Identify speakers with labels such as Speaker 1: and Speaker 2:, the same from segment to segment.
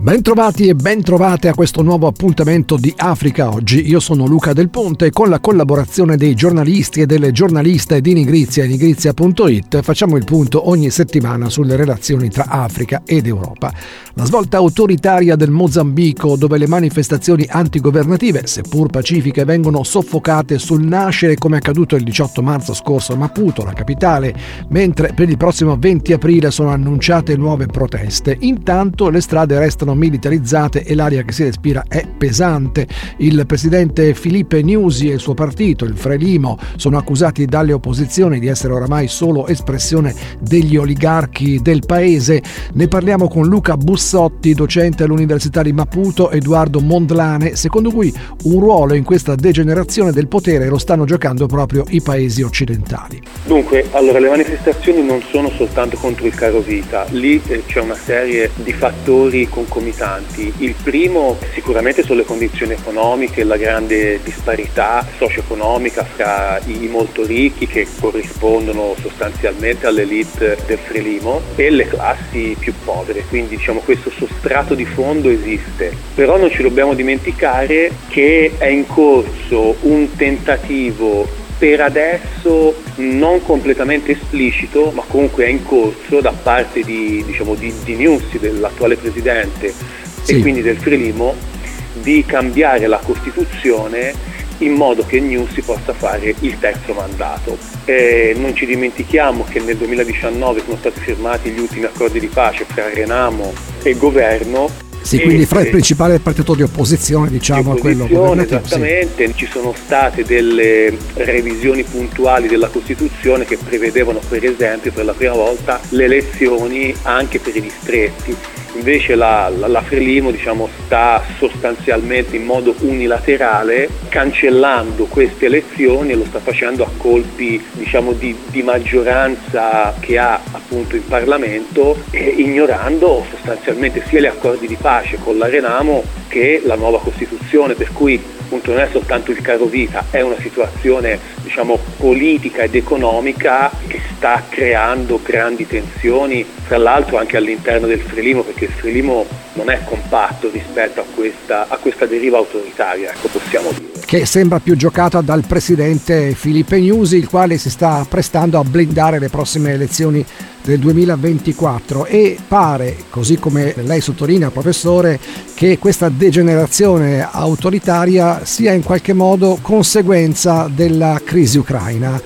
Speaker 1: Bentrovati e bentrovate a questo nuovo appuntamento di Africa Oggi. Io sono Luca Del Ponte e con la collaborazione dei giornalisti e delle giornaliste di Nigrizia e nigrizia.it facciamo il punto ogni settimana sulle relazioni tra Africa ed Europa. La svolta autoritaria del Mozambico, dove le manifestazioni antigovernative, seppur pacifiche, vengono soffocate sul nascere come accaduto il 18 marzo scorso a Maputo, la capitale, mentre per il prossimo 20 aprile sono annunciate nuove proteste. Intanto le strade restano sono militarizzate e l'aria che si respira è pesante. Il presidente Filipe Nusi e il suo partito, il Frelimo, sono accusati dalle opposizioni di essere oramai solo espressione degli oligarchi del paese. Ne parliamo con Luca Bussotti, docente all'Università di Maputo, Edoardo Mondlane, secondo cui un ruolo in questa degenerazione del potere lo stanno giocando proprio i paesi occidentali.
Speaker 2: Dunque, allora le manifestazioni non sono soltanto contro il caro vita, lì eh, c'è una serie di fattori concomitanti concomitanti. Il primo sicuramente sono le condizioni economiche, la grande disparità socio-economica fra i molto ricchi che corrispondono sostanzialmente all'elite del Frelimo e le classi più povere, quindi diciamo questo sostrato di fondo esiste. Però non ci dobbiamo dimenticare che è in corso un tentativo per adesso non completamente esplicito, ma comunque è in corso da parte di, diciamo, di, di Nussi, dell'attuale presidente sì. e quindi del Frelimo, di cambiare la Costituzione in modo che Nussi possa fare il terzo mandato. E non ci dimentichiamo che nel 2019 sono stati firmati gli ultimi accordi di pace tra Renamo e governo
Speaker 1: sì, quindi fra il principale partito di opposizione, diciamo,
Speaker 2: di
Speaker 1: opposizione, quello
Speaker 2: Esattamente,
Speaker 1: sì.
Speaker 2: ci sono state delle revisioni puntuali della Costituzione che prevedevano per esempio per la prima volta le elezioni anche per i distretti Invece la, la, la Frelimo diciamo, sta sostanzialmente in modo unilaterale cancellando queste elezioni e lo sta facendo a colpi diciamo, di, di, maggioranza che ha appunto in Parlamento ignorando sostanzialmente sia gli accordi di pace con la Renamo che la nuova Costituzione, per cui appunto non è soltanto il caro vita, è una situazione diciamo, politica ed economica che sta creando grandi tensioni, tra l'altro anche all'interno del Frelimo, perché il Frelimo non è compatto rispetto a questa, a questa deriva autoritaria, ecco possiamo dire.
Speaker 1: Che sembra più giocata dal presidente Filipe Nusi, il quale si sta prestando a blindare le prossime elezioni del 2024 e pare, così come lei sottolinea professore, che questa degenerazione autoritaria sia in qualche modo conseguenza della crisi ucraina.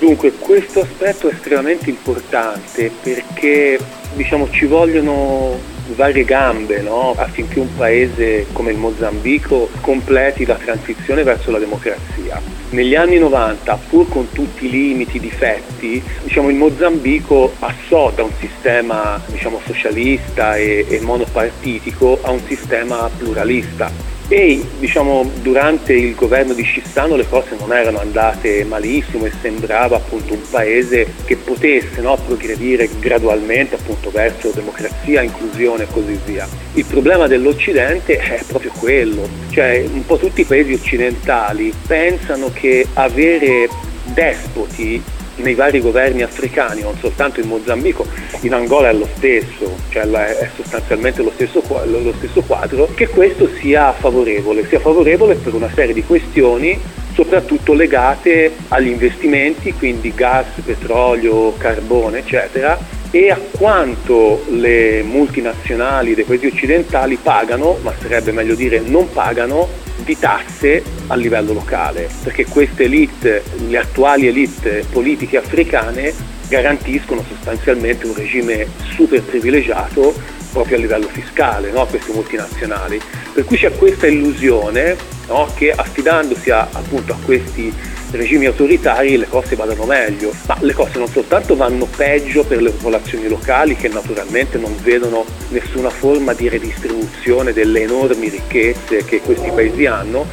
Speaker 2: Dunque, questo aspetto è estremamente importante perché diciamo, ci vogliono varie gambe no? affinché un paese come il Mozambico completi la transizione verso la democrazia. Negli anni 90, pur con tutti i limiti, i difetti, diciamo, il Mozambico passò da un sistema diciamo, socialista e, e monopartitico a un sistema pluralista e diciamo, durante il governo di Scissano le cose non erano andate malissimo e sembrava appunto un paese che potesse no, progredire gradualmente appunto, verso democrazia, inclusione e così via. Il problema dell'Occidente è proprio quello, cioè un po' tutti i paesi occidentali pensano che avere despoti nei vari governi africani, non soltanto in Mozambico, in Angola è lo stesso, cioè è sostanzialmente lo stesso, lo stesso quadro, che questo sia favorevole, sia favorevole per una serie di questioni soprattutto legate agli investimenti, quindi gas, petrolio, carbone, eccetera, e a quanto le multinazionali dei paesi occidentali pagano, ma sarebbe meglio dire non pagano, di tasse a livello locale, perché queste elite, le attuali elite politiche africane garantiscono sostanzialmente un regime super privilegiato proprio a livello fiscale no? queste multinazionali. Per cui c'è questa illusione no? che affidandosi a, appunto a questi regimi autoritari le cose vadano meglio, ma le cose non soltanto vanno peggio per le popolazioni locali che naturalmente non vedono nessuna forma di redistribuzione delle enormi ricchezze che questi paesi hanno,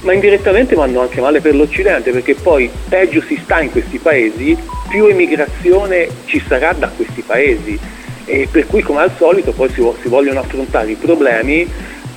Speaker 2: ma indirettamente vanno anche male per l'Occidente perché poi peggio si sta in questi paesi, più emigrazione ci sarà da questi paesi. E per cui come al solito poi si, si vogliono affrontare i problemi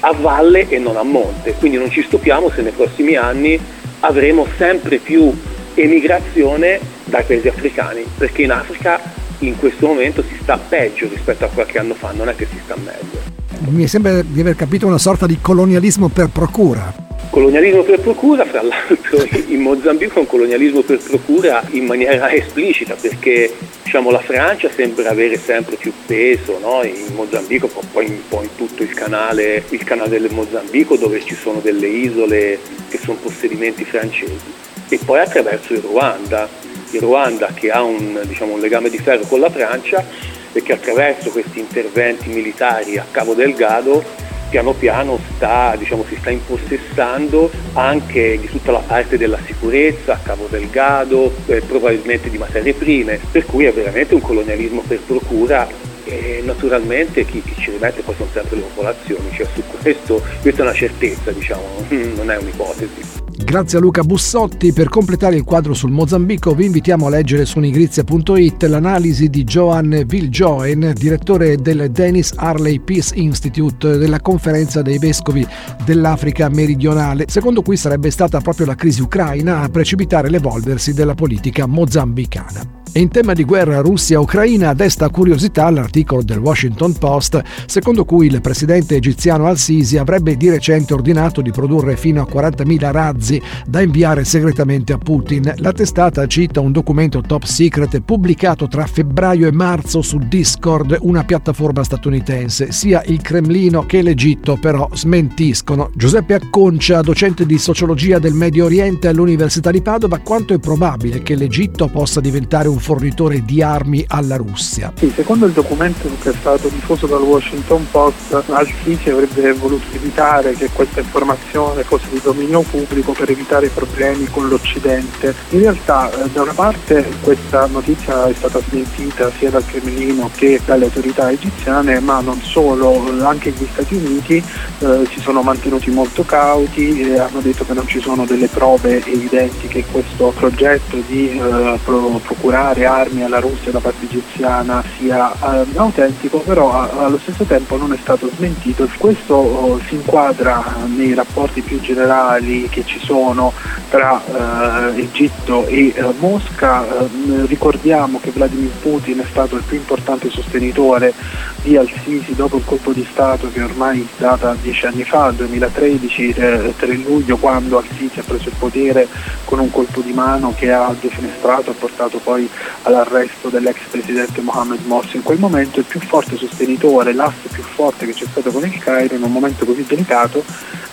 Speaker 2: a valle e non a monte, quindi non ci stupiamo se nei prossimi anni avremo sempre più emigrazione dai paesi africani, perché in Africa in questo momento si sta peggio rispetto a qualche anno fa, non è che si sta meglio.
Speaker 1: Mi sembra di aver capito una sorta di colonialismo per procura.
Speaker 2: Colonialismo per procura, fra l'altro in Mozambico è un colonialismo per procura in maniera esplicita perché diciamo, la Francia sembra avere sempre più peso no? in Mozambico, poi in, poi in tutto il canale, il canale del Mozambico dove ci sono delle isole che sono possedimenti francesi e poi attraverso il Ruanda, il Ruanda che ha un, diciamo, un legame di ferro con la Francia e che attraverso questi interventi militari a Cabo Delgado piano piano sta, diciamo, si sta impossessando anche di tutta la parte della sicurezza a Cabo Delgado, eh, probabilmente di materie prime, per cui è veramente un colonialismo per procura e naturalmente chi, chi, ci rimette poi sono sempre le popolazioni, cioè su questo, questa è una certezza, diciamo, non è un'ipotesi.
Speaker 1: Grazie a Luca Bussotti. Per completare il quadro sul Mozambico vi invitiamo a leggere su nigrizia.it l'analisi di Johan Viljoen, direttore del Dennis Harley Peace Institute della conferenza dei vescovi dell'Africa meridionale, secondo cui sarebbe stata proprio la crisi ucraina a precipitare l'evolversi della politica mozambicana. In tema di guerra Russia-Ucraina desta curiosità l'articolo del Washington Post secondo cui il presidente egiziano al-Sisi avrebbe di recente ordinato di produrre fino a 40.000 razzi da inviare segretamente a Putin. La testata cita un documento top secret pubblicato tra febbraio e marzo su Discord, una piattaforma statunitense. Sia il Cremlino che l'Egitto però smentiscono. Giuseppe Acconcia, docente di sociologia del Medio Oriente all'Università di Padova, quanto è probabile che l'Egitto possa diventare un fornitore di armi alla Russia.
Speaker 3: Sì, secondo il documento che è stato diffuso dal Washington Post, Al-Sisi avrebbe voluto evitare che questa informazione fosse di dominio pubblico per evitare problemi con l'Occidente. In realtà eh, da una parte questa notizia è stata smentita sia dal Cremlino che dalle autorità egiziane, ma non solo, anche gli Stati Uniti eh, si sono mantenuti molto cauti e hanno detto che non ci sono delle prove evidenti che questo progetto di eh, pro- procurare dare armi alla Russia da parte egiziana sia eh, autentico, però allo stesso tempo non è stato smentito. Questo oh, si inquadra nei rapporti più generali che ci sono tra eh, Egitto e eh, Mosca. Eh, ricordiamo che Vladimir Putin è stato il più importante sostenitore di Al-Sisi dopo il colpo di Stato che ormai data dieci anni fa, 2013, 3 eh, luglio, quando Al-Sisi ha preso il potere con un colpo di mano che ha defenestrato e portato poi all'arresto dell'ex presidente Mohamed Morsi. In quel momento il più forte sostenitore, l'asse più forte che c'è stato con il Cairo in un momento così delicato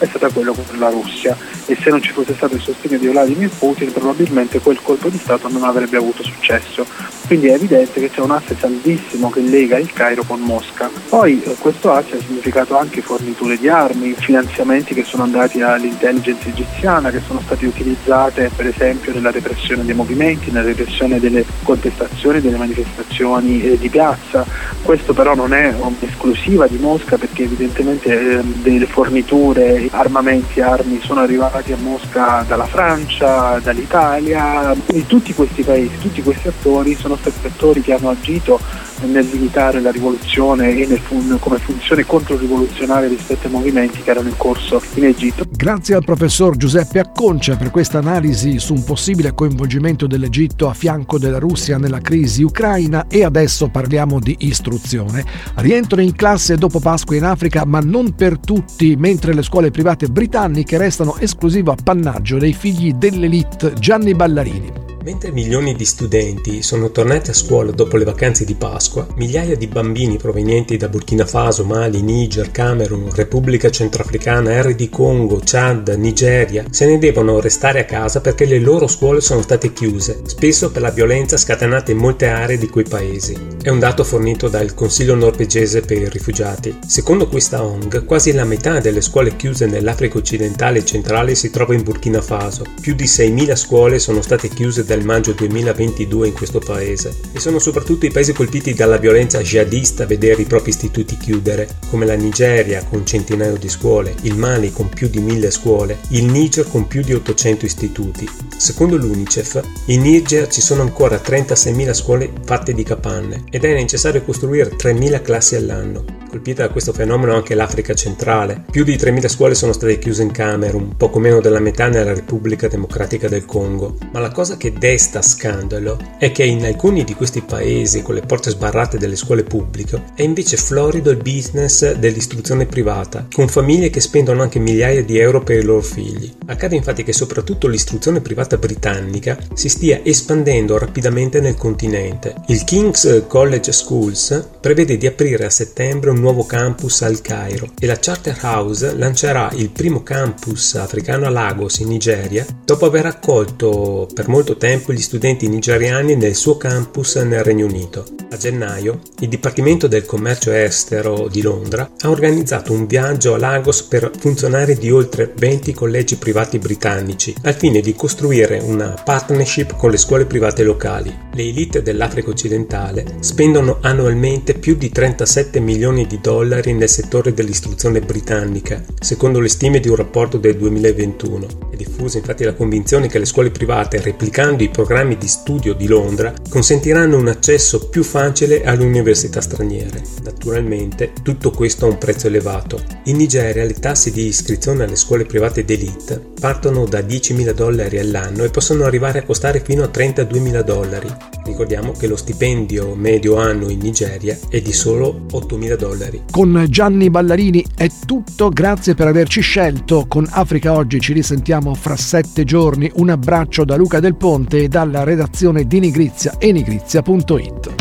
Speaker 3: è stata quello con la Russia e se non ci fosse stato il sostegno di Vladimir Putin probabilmente quel colpo di Stato non avrebbe avuto successo. Quindi è evidente che c'è un asse saldissimo che lega il Cairo con Mosca. Poi eh, questo asse ha significato anche forniture di armi, finanziamenti che sono andati all'intelligence egiziana, che sono state utilizzate per esempio nella repressione dei movimenti, nella repressione delle contestazioni, delle manifestazioni eh, di piazza. Questo però non è un'esclusiva di Mosca perché evidentemente eh, delle forniture, armamenti, armi sono arrivati a Mosca dalla Francia, dall'Italia. E tutti questi paesi, tutti questi attori sono stati attori che hanno agito nel limitare la rivoluzione e fun- come funzione controrivoluzionaria rispetto ai movimenti che erano in corso in Egitto.
Speaker 1: Grazie al professor Giuseppe Acconcia per questa analisi su un possibile coinvolgimento dell'Egitto a fianco della Russia nella crisi ucraina e adesso parliamo di istruzione. Rientro in classe dopo Pasqua in Africa, ma non per tutti, mentre le scuole private britanniche restano esclusivo appannaggio dei figli dell'elite Gianni Ballarini.
Speaker 4: Mentre milioni di studenti sono tornati a scuola dopo le vacanze di Pasqua, migliaia di bambini provenienti da Burkina Faso, Mali, Niger, Camerun, Repubblica Centrafricana, RD Congo, Chad, Nigeria se ne devono restare a casa perché le loro scuole sono state chiuse, spesso per la violenza scatenata in molte aree di quei paesi. È un dato fornito dal Consiglio norvegese per i rifugiati. Secondo questa ONG, quasi la metà delle scuole chiuse nell'Africa occidentale e centrale si trova in Burkina Faso. Più di 6.000 scuole sono state chiuse da dal maggio 2022 in questo paese e sono soprattutto i paesi colpiti dalla violenza jihadista a vedere i propri istituti chiudere, come la Nigeria con centinaio di scuole, il Mali con più di mille scuole, il Niger con più di 800 istituti. Secondo l'UNICEF, in Niger ci sono ancora 36.000 scuole fatte di capanne ed è necessario costruire 3.000 classi all'anno. Colpita da questo fenomeno anche l'Africa centrale. Più di 3.000 scuole sono state chiuse in Camerun, poco meno della metà nella Repubblica Democratica del Congo. Ma la cosa che desta scandalo è che in alcuni di questi paesi, con le porte sbarrate delle scuole pubbliche, è invece florido il business dell'istruzione privata, con famiglie che spendono anche migliaia di euro per i loro figli. Accade infatti che soprattutto l'istruzione privata britannica si stia espandendo rapidamente nel continente. Il King's College Schools prevede di aprire a settembre un nuovo campus al Cairo e la Charterhouse lancerà il primo campus africano a Lagos in Nigeria dopo aver accolto per molto tempo gli studenti nigeriani nel suo campus nel Regno Unito. A gennaio il Dipartimento del Commercio Estero di Londra ha organizzato un viaggio a Lagos per funzionari di oltre 20 collegi privati britannici al fine di costruire una partnership con le scuole private locali. Le elite dell'Africa occidentale spendono annualmente più di 37 milioni di dollari nel settore dell'istruzione britannica, secondo le stime di un rapporto del 2021. È diffusa infatti la convinzione che le scuole private, replicando i programmi di studio di Londra, consentiranno un accesso più facile alle università straniere. Naturalmente tutto questo ha un prezzo elevato. In Nigeria le tasse di iscrizione alle scuole private d'elite partono da 10.000 dollari all'anno e possono arrivare a costare fino a 32.000 dollari. Ricordiamo che lo stipendio medio anno in Nigeria è di solo 8.000 dollari.
Speaker 1: Con Gianni Ballarini è tutto, grazie per averci scelto. Con Africa Oggi ci risentiamo fra sette giorni. Un abbraccio da Luca Del Ponte e dalla redazione di Nigrizia e nigrizia.it.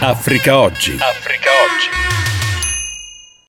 Speaker 5: Africa Oggi. Africa Oggi.